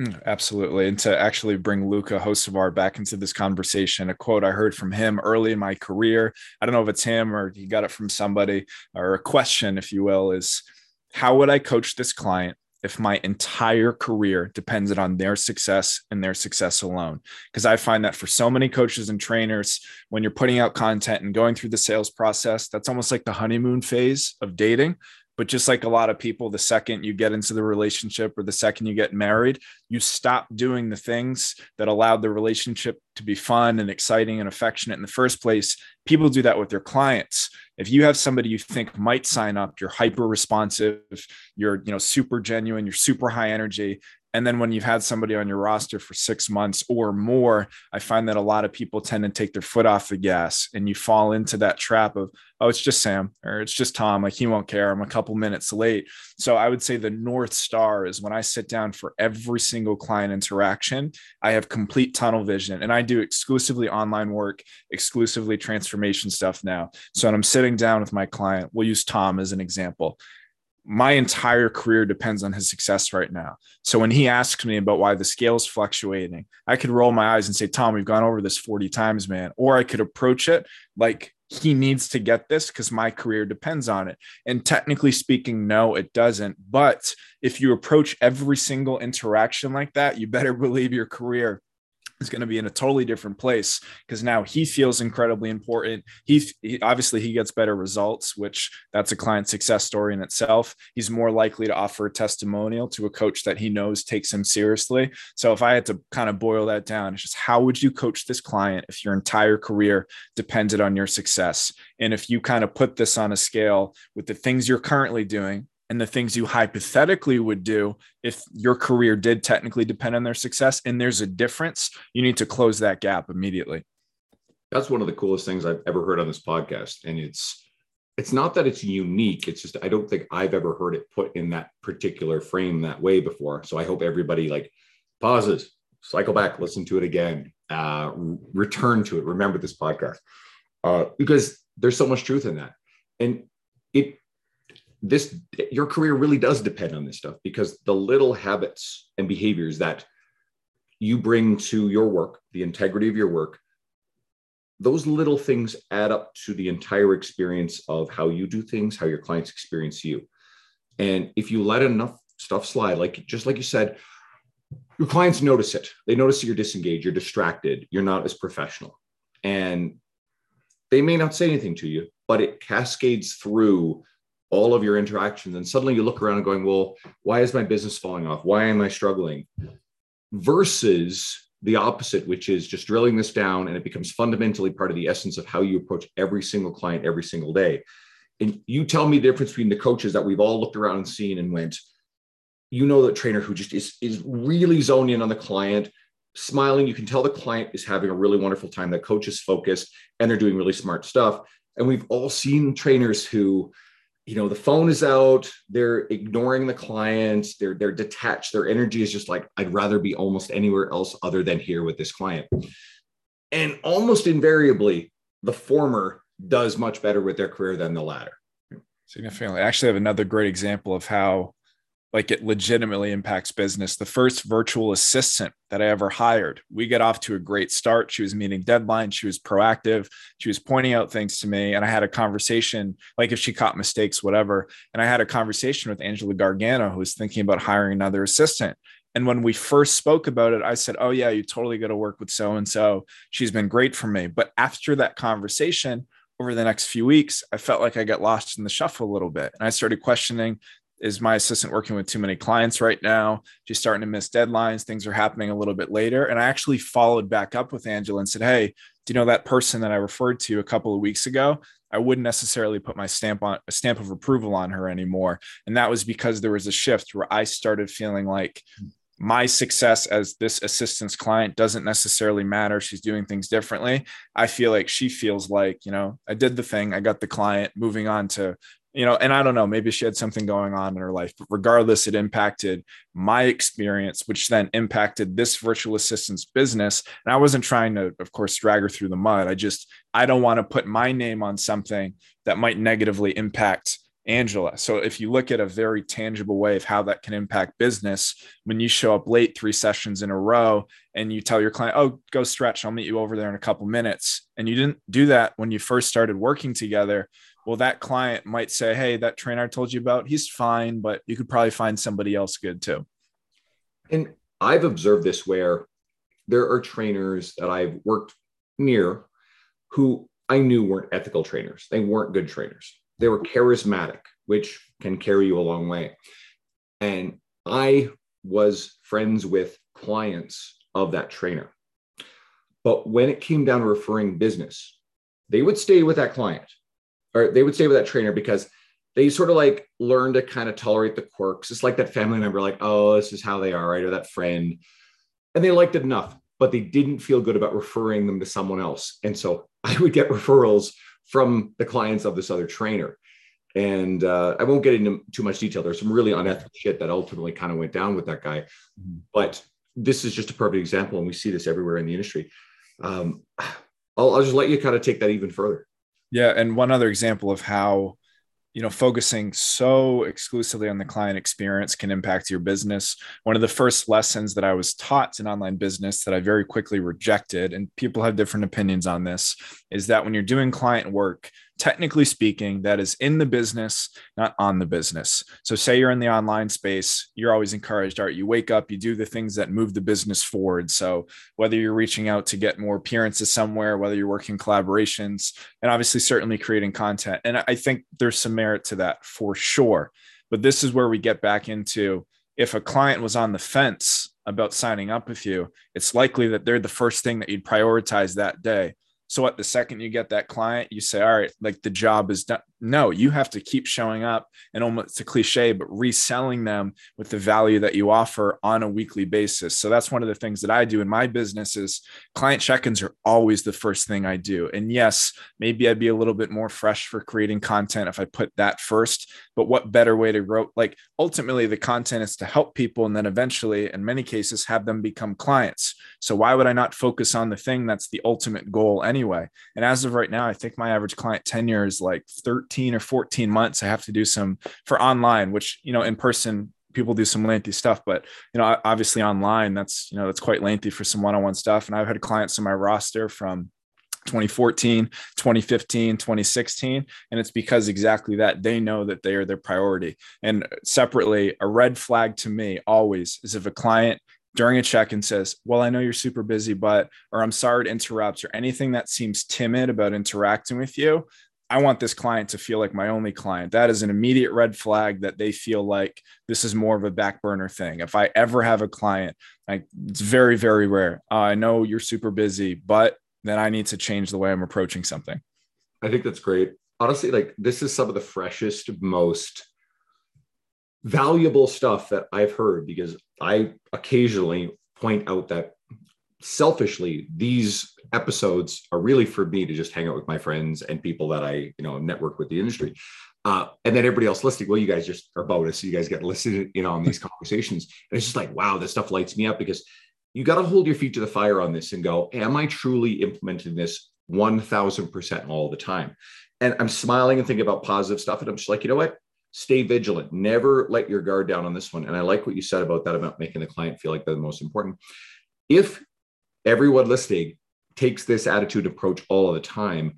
Mm, absolutely. And to actually bring Luka Hocevar back into this conversation, a quote I heard from him early in my career. I don't know if it's him or he got it from somebody, or a question, if you will, is how would I coach this client if my entire career depended on their success and their success alone. Because I find that for so many coaches and trainers, when you're putting out content and going through the sales process, that's almost like the honeymoon phase of dating. But just like a lot of people, the second you get into the relationship or the second you get married, you stop doing the things that allowed the relationship to be fun and exciting and affectionate in the first place. People do that with their clients. If you have somebody you think might sign up, you're hyper responsive, you're, you know, super genuine, you're super high energy, and then when you've had somebody on your roster for six months or more, I find that a lot of people tend to take their foot off the gas and you fall into that trap of, oh, it's just Sam or it's just Tom. Like he won't care. I'm a couple minutes late. So I would say the North Star is when I sit down for every single client interaction, I have complete tunnel vision and I do exclusively online work, exclusively transformation stuff now. So when I'm sitting down with my client, we'll use Tom as an example my entire career depends on his success right now. So when he asks me about why the scale is fluctuating, I could roll my eyes and say, Tom, we've gone over this 40 times, man. Or I could approach it like he needs to get this because my career depends on it. And technically speaking, no, it doesn't. But if you approach every single interaction like that, you better believe your career is going to be in a totally different place because now he feels incredibly important. He, he, obviously he gets better results, which that's a client success story in itself. He's more likely to offer a testimonial to a coach that he knows takes him seriously. So if I had to kind of boil that down, it's just how would you coach this client if your entire career depended on your success? And if you kind of put this on a scale with the things you're currently doing and the things you hypothetically would do if your career did technically depend on their success and there's a difference you need to close that gap immediately. That's one of the coolest things i've ever heard on this podcast and it's it's not that it's unique it's just i don't think i've ever heard it put in that particular frame that way before so i hope everybody like pauses cycle back listen to it again uh, return to it remember this podcast uh, because there's so much truth in that. And it this your career really does depend on this stuff because the little habits and behaviors that you bring to your work the integrity of your work those little things add up to the entire experience of how you do things how your clients experience you. And if you let enough stuff slide like just like you said your clients notice it. They notice you're disengaged you're distracted you're not as professional. And they may not say anything to you but it cascades through all of your interactions and suddenly you look around and going well why is my business falling off? Why am i struggling? Versus the opposite which is just drilling this down and it becomes fundamentally part of the essence of how you approach every single client every single day. And you tell me the difference between the coaches that we've all looked around and seen and went you know the trainer who just is is really zoned in on the client smiling. You can tell the client is having a really wonderful time. That coach is focused and they're doing really smart stuff. And we've all seen trainers who you know the phone is out they're ignoring the clients they're they're detached their energy is just like i'd rather be almost anywhere else other than here with this client. And almost invariably the former does much better with their career than the latter. Significantly. I actually have another great example of how like it legitimately impacts business. The first virtual assistant that I ever hired, we got off to a great start. She was meeting deadlines, she was proactive, she was pointing out things to me. And I had a conversation, like if she caught mistakes, whatever. And I had a conversation with Angela Gargano, who was thinking about hiring another assistant. And when we first spoke about it, I said, Oh, yeah, you totally got to work with so and so. She's been great for me. But after that conversation, over the next few weeks, I felt like I got lost in the shuffle a little bit. And I started questioning is my assistant working with too many clients right now? She's starting to miss deadlines. Things are happening a little bit later. And I actually followed back up with Angela and said, Hey, do you know that person that I referred to a couple of weeks ago? I wouldn't necessarily put my stamp on a stamp of approval on her anymore. And that was because there was a shift where I started feeling like my success as this assistant's client doesn't necessarily matter. She's doing things differently. I feel like she feels like, you know, I did the thing, I got the client moving on to, you know, and I don't know, maybe she had something going on in her life, but regardless, it impacted my experience, which then impacted this virtual assistant's business. And I wasn't trying to, of course, drag her through the mud. I just, I don't want to put my name on something that might negatively impact Angela. So if you look at a very tangible way of how that can impact business, when you show up late three sessions in a row and you tell your client, "Oh, go stretch, I'll meet you over there in a couple minutes," and you didn't do that when you first started working together, well, that client might say, "Hey, that trainer I told you about, he's fine, but you could probably find somebody else good too." And I've observed this where there are trainers that I've worked near who I knew weren't ethical trainers. They weren't good trainers they were charismatic, which can carry you a long way. And I was friends with clients of that trainer. But when it came down to referring business, they would stay with that client or they would stay with that trainer because they sort of like learn to kind of tolerate the quirks. It's like that family member, like, oh, this is how they are, right? Or that friend. And they liked it enough, but they didn't feel good about referring them to someone else. And so I would get referrals from the clients of this other trainer. And uh, I won't get into too much detail. There's some really unethical shit that ultimately kind of went down with that guy. Mm-hmm. But this is just a perfect example, and we see this everywhere in the industry. Um, I'll, I'll just let you kind of take that even further. Yeah, and one other example of how you know focusing so exclusively on the client experience can impact your business. One of the first lessons that i was taught in online business that i very quickly rejected and people have different opinions on this is that when you're doing client work technically speaking, that is in the business, not on the business. So, say you're in the online space, you're always encouraged. All right, you wake up, you do the things that move the business forward. So, whether you're reaching out to get more appearances somewhere, whether you're working collaborations, and obviously, certainly creating content. And I think there's some merit to that for sure. But this is where we get back into if a client was on the fence about signing up with you, it's likely that they're the first thing that you'd prioritize that day. So what the second you get that client, you say, all right, like the job is done. No, you have to keep showing up and almost a cliche, but reselling them with the value that you offer on a weekly basis. So that's one of the things that I do in my business is client check-ins are always the first thing I do. And yes, maybe I'd be a little bit more fresh for creating content if I put that first, but what better way to grow? Like ultimately the content is to help people and then eventually in many cases have them become clients. So why would I not focus on the thing that's the ultimate goal anyway? And as of right now, I think my average client tenure is like 13 13 or 14 months, I have to do some for online, which, you know, in person, people do some lengthy stuff, but, you know, obviously online, that's, you know, that's quite lengthy for some one on one stuff. And I've had clients on my roster from 2014, 2015, 2016. And it's because exactly that they know that they are their priority. And separately, a red flag to me always is if a client during a check and says, Well, I know you're super busy, but, or I'm sorry to interrupt, or anything that seems timid about interacting with you, I want this client to feel like my only client. That is an immediate red flag that they feel like this is more of a back burner thing. If I ever have a client, like it's very, very rare. Uh, I know you're super busy, but then I need to change the way I'm approaching something. I think that's great. Honestly, like this is some of the freshest, most valuable stuff that I've heard because I occasionally point out that selfishly, these episodes are really for me to just hang out with my friends and people that I, you know, network with the industry. Uh, and then everybody else listening, well, you guys just are bonus. You guys get listed, know, on these conversations. And it's just like, wow, this stuff lights me up because you got to hold your feet to the fire on this and go, am I truly implementing this 1000% all the time? And I'm smiling and thinking about positive stuff. And I'm just like, you know what? Stay vigilant. Never let your guard down on this one. And I like what you said about that, about making the client feel like they're the most important. If everyone listening takes this attitude approach all of the time,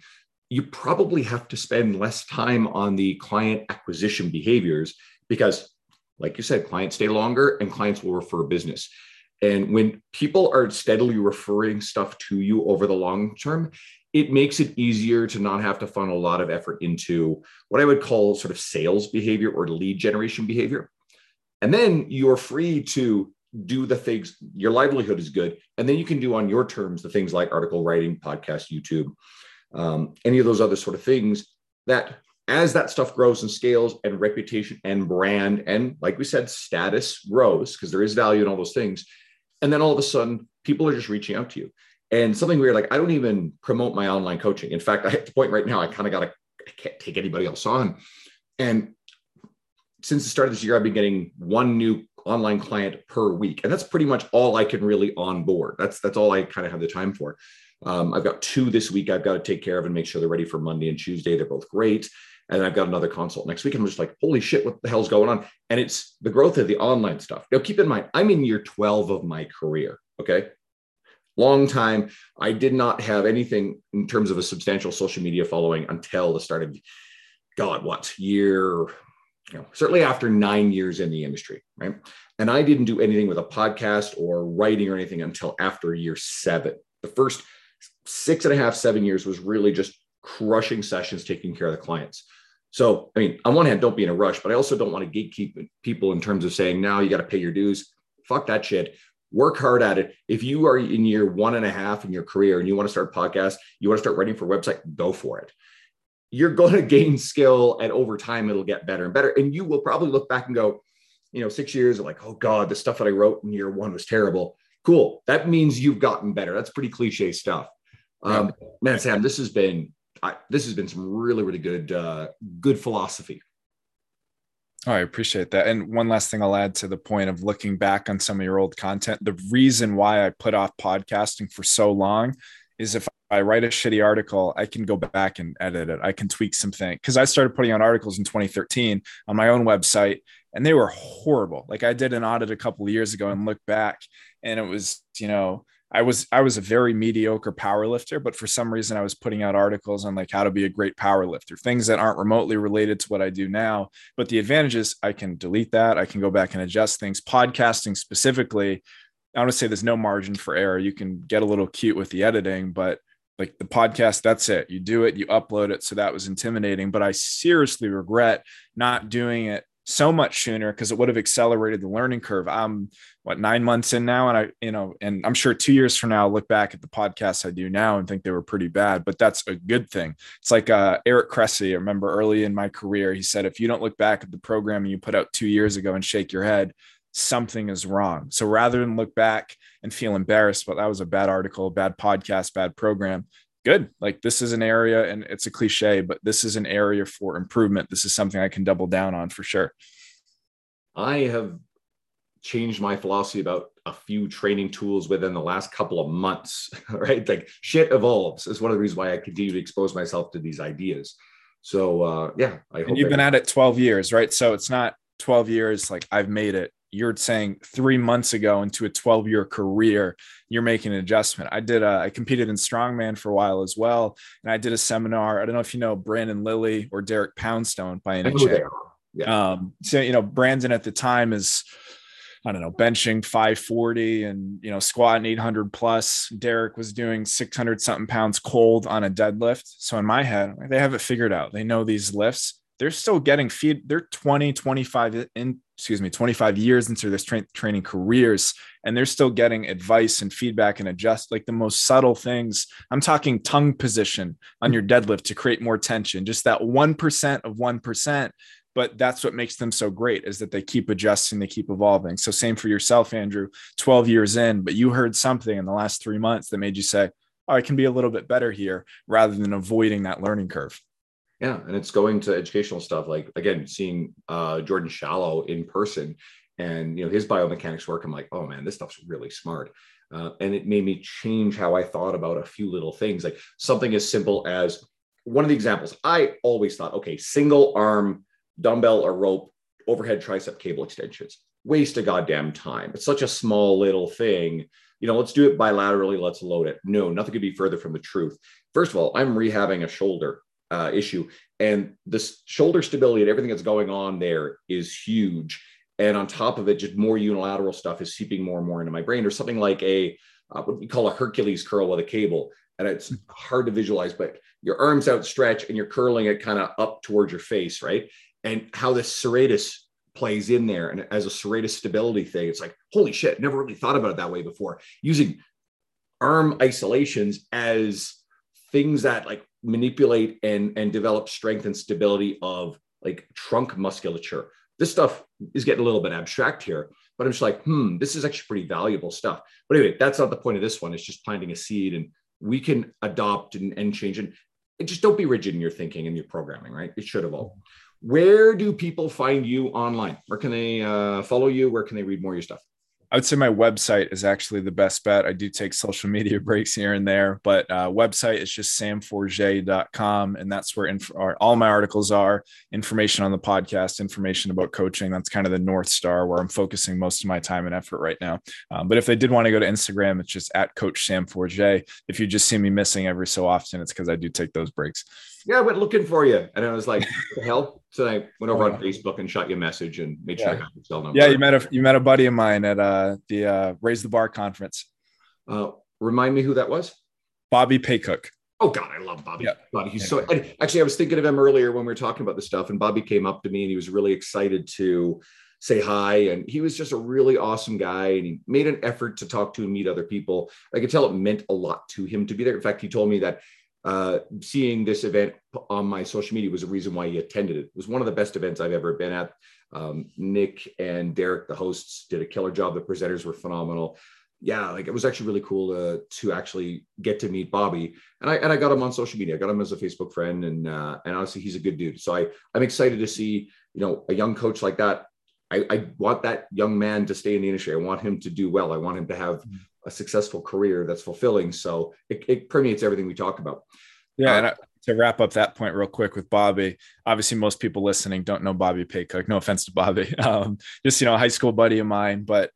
you probably have to spend less time on the client acquisition behaviors because, like you said, clients stay longer and clients will refer business. And when people are steadily referring stuff to you over the long term, it makes it easier to not have to funnel a lot of effort into what I would call sort of sales behavior or lead generation behavior. And then you're free to do the things, your livelihood is good. And then you can do on your terms the things like article writing, podcast, YouTube, um, any of those other sort of things that as that stuff grows and scales and reputation and brand and like we said status grows because there is value in all those things and then all of a sudden people are just reaching out to you and something weird like i don't even promote my online coaching in fact i at the point right now i kind of got to i can't take anybody else on and since the start of this year i've been getting one new online client per week and that's pretty much all i can really onboard that's that's all i kind of have the time for um, I've got two this week I've got to take care of and make sure they're ready for Monday and Tuesday. They're both great. And I've got another consult next week. I'm just like, holy shit, what the hell's going on? And it's the growth of the online stuff. Now, keep in mind, I'm in year 12 of my career. Okay. Long time. I did not have anything in terms of a substantial social media following until the start of, God, what year? You know, certainly after nine years in the industry, right? And I didn't do anything with a podcast or writing or anything until after year seven. The first six and a half, seven years was really just crushing sessions, taking care of the clients. So, I mean, on one hand, don't be in a rush, but I also don't want to gatekeep people in terms of saying, now you got to pay your dues. Fuck that shit. Work hard at it. If you are in year one and a half in your career and you want to start a podcast, you want to start writing for a website, go for it. You're going to gain skill, and over time, it'll get better and better. And you will probably look back and go, you know, six years of like, oh God, the stuff that I wrote in year one was terrible. Cool. That means you've gotten better. That's pretty cliche stuff. Um, man, Sam, this has been I, this has been some really, really good, uh, good philosophy. Oh, I appreciate that. And one last thing I'll add to the point of looking back on some of your old content. The reason why I put off podcasting for so long is if I write a shitty article, I can go back and edit it. I can tweak some things because I started putting out articles in 2013 on my own website and they were horrible. Like I did an audit a couple of years ago and looked back and it was, you know, I was I was a very mediocre power lifter, but for some reason I was putting out articles on like how to be a great power lifter, things that aren't remotely related to what I do now. But the advantage is I can delete that, I can go back and adjust things. Podcasting specifically, I want to say there's no margin for error. You can get a little cute with the editing, but like the podcast, that's it. You do it, you upload it. So that was intimidating. But I seriously regret not doing it so much sooner because it would have accelerated the learning curve. I'm what nine months in now, and I, you know, and I'm sure two years from now, I'll look back at the podcasts I do now and think they were pretty bad, but that's a good thing. It's like uh, Eric Cressey. I remember early in my career, he said, if you don't look back at the programming you put out two years ago and shake your head, something is wrong. So rather than look back and feel embarrassed, but that was a bad article, bad podcast, bad program, good. Like this is an area, and it's a cliche, but this is an area for improvement. This is something I can double down on for sure. I have changed my philosophy about a few training tools within the last couple of months, right? Like shit evolves is one of the reasons why I continue to expose myself to these ideas. So uh, yeah, I and you've been at it 12 years, right? So it's not 12 years like I've made it you're saying three months ago into a 12 year career, you're making an adjustment. I did, a, I competed in strongman for a while as well. And I did a seminar. I don't know if you know Brandon Lilly or Derek Poundstone by any chance. Yeah. Um, so, you know, Brandon at the time is, I don't know, benching 540 and, you know, squatting 800 plus. Derek was doing 600 something pounds cold on a deadlift. So in my head, they have it figured out. They know these lifts they're still getting feed. They're 20, 25 in, excuse me, 25 years into their tra- training careers, and they're still getting advice and feedback and adjust like the most subtle things. I'm talking tongue position on your deadlift to create more tension, just that 1% of 1%. But that's what makes them so great is that they keep adjusting, they keep evolving. So, same for yourself, Andrew, 12 years in, but you heard something in the last three months that made you say, Oh, I can be a little bit better here rather than avoiding that learning curve. Yeah, and it's going to educational stuff like again seeing uh, Jordan Shallow in person and you know his biomechanics work. I'm like, oh man, this stuff's really smart. Uh, and it made me change how I thought about a few little things, like something as simple as one of the examples. I always thought, okay, single arm dumbbell or rope overhead tricep cable extensions. Waste of goddamn time. It's such a small little thing. You know, let's do it bilaterally. Let's load it. No, nothing could be further from the truth. First of all, I'm rehabbing a shoulder uh, issue. And this shoulder stability and everything that's going on there is huge. And on top of it, just more unilateral stuff is seeping more and more into my brain, or something like a uh, what we call a Hercules curl with a cable. and it's hard to visualize, but your arms outstretched and you're curling it kind of up towards your face, right? And how this serratus plays in there and as a serratus stability thing, it's like, holy shit, never really thought about it that way before. Using arm isolations as things that like manipulate and and develop strength and stability of like trunk musculature. This stuff is getting a little bit abstract here, but I'm just like, hmm, this is actually pretty valuable stuff. But anyway, that's not the point of this one. It's just planting a seed and we can adopt and, and change and, just don't be rigid in your thinking and your programming, right? It should evolve. Where do people find you online? Where can they uh, follow you? Where can they read more of your stuff? I would say my website is actually the best bet. I do take social media breaks here and there, but uh, website is just samforget.com. And that's where inf- all my articles are information on the podcast, information about coaching. That's kind of the North Star where I'm focusing most of my time and effort right now. Um, but if they did want to go to Instagram, it's just at Coach Sam Forget. If you just see me missing every so often, it's because I do take those breaks yeah, I went looking for you. And I was like, hell? So I went over on Facebook and shot you a message and made sure yeah. I got your cell number. Yeah, you met a you met a buddy of mine at uh the uh Raise the Bar conference. Uh remind me who that was? Bobby Paycook. Oh God, I love Bobby. Yeah. Bobby, he's so actually I was thinking of him earlier when we were talking about this stuff, and Bobby came up to me and he was really excited to say hi. And he was just a really awesome guy. And he made an effort to talk to and meet other people. I could tell it meant a lot to him to be there. In fact, he told me that uh, seeing this event on my social media was a reason why he attended it. It was one of the best events I've ever been at. Um, Nick and Derek, the hosts, did a killer job. The presenters were phenomenal. Yeah, like it was actually really cool to to actually get to meet Bobby, and I and I got him on social media. I got him as a Facebook friend, and uh, and honestly, he's a good dude. So I I'm excited to see you know a young coach like that. I, I want that young man to stay in the industry. I want him to do well. I want him to have mm-hmm a successful career that's fulfilling. So it, it permeates everything we talk about. Yeah. Uh, and I, to wrap up that point real quick with Bobby, obviously most people listening don't know Bobby Paycook. No offense to Bobby, um, just you know, a high school buddy of mine, but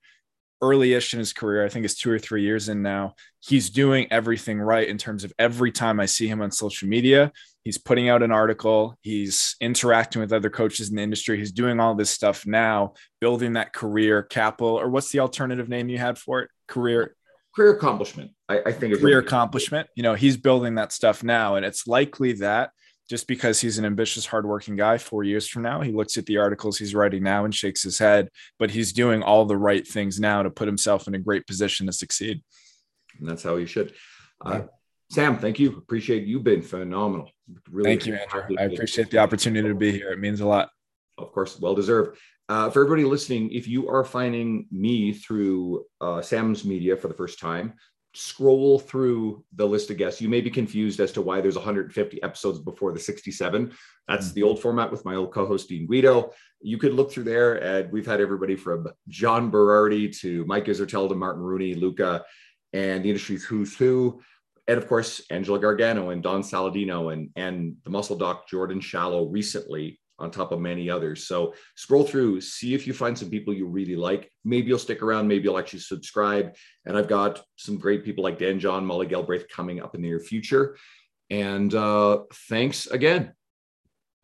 early-ish in his career, I think it's two or three years in now. He's doing everything right in terms of every time I see him on social media, he's putting out an article, he's interacting with other coaches in the industry, he's doing all this stuff now, building that career capital, or what's the alternative name you had for it? Career career accomplishment. I, I think career accomplishment. You know, he's building that stuff now, and it's likely that just because he's an ambitious, hardworking guy, four years from now, he looks at the articles he's writing now and shakes his head. But he's doing all the right things now to put himself in a great position to succeed. And that's how he should. Uh, Sam, thank you. Appreciate you've Been phenomenal. Really thank you, Andrew. I appreciate the opportunity to be here. It means a lot. Of course, well deserved. Uh, for everybody listening, if you are finding me through uh, Sam's media for the first time, scroll through the list of guests. You may be confused as to why there's 150 episodes before the 67. That's the old format with my old co-host Dean Guido. You could look through there, and we've had everybody from John Berardi to Mike Israetel to Martin Rooney, Luka, and the industry's who's who. And of course, Angela Gargano and Don Saladino and, and the muscle doc Jordan Shallow recently on top of many others. So scroll through, see if you find some people you really like. Maybe you'll stick around, maybe you'll actually subscribe. And I've got some great people like Dan John, Molly Galbraith coming up in the near future. And uh, thanks again.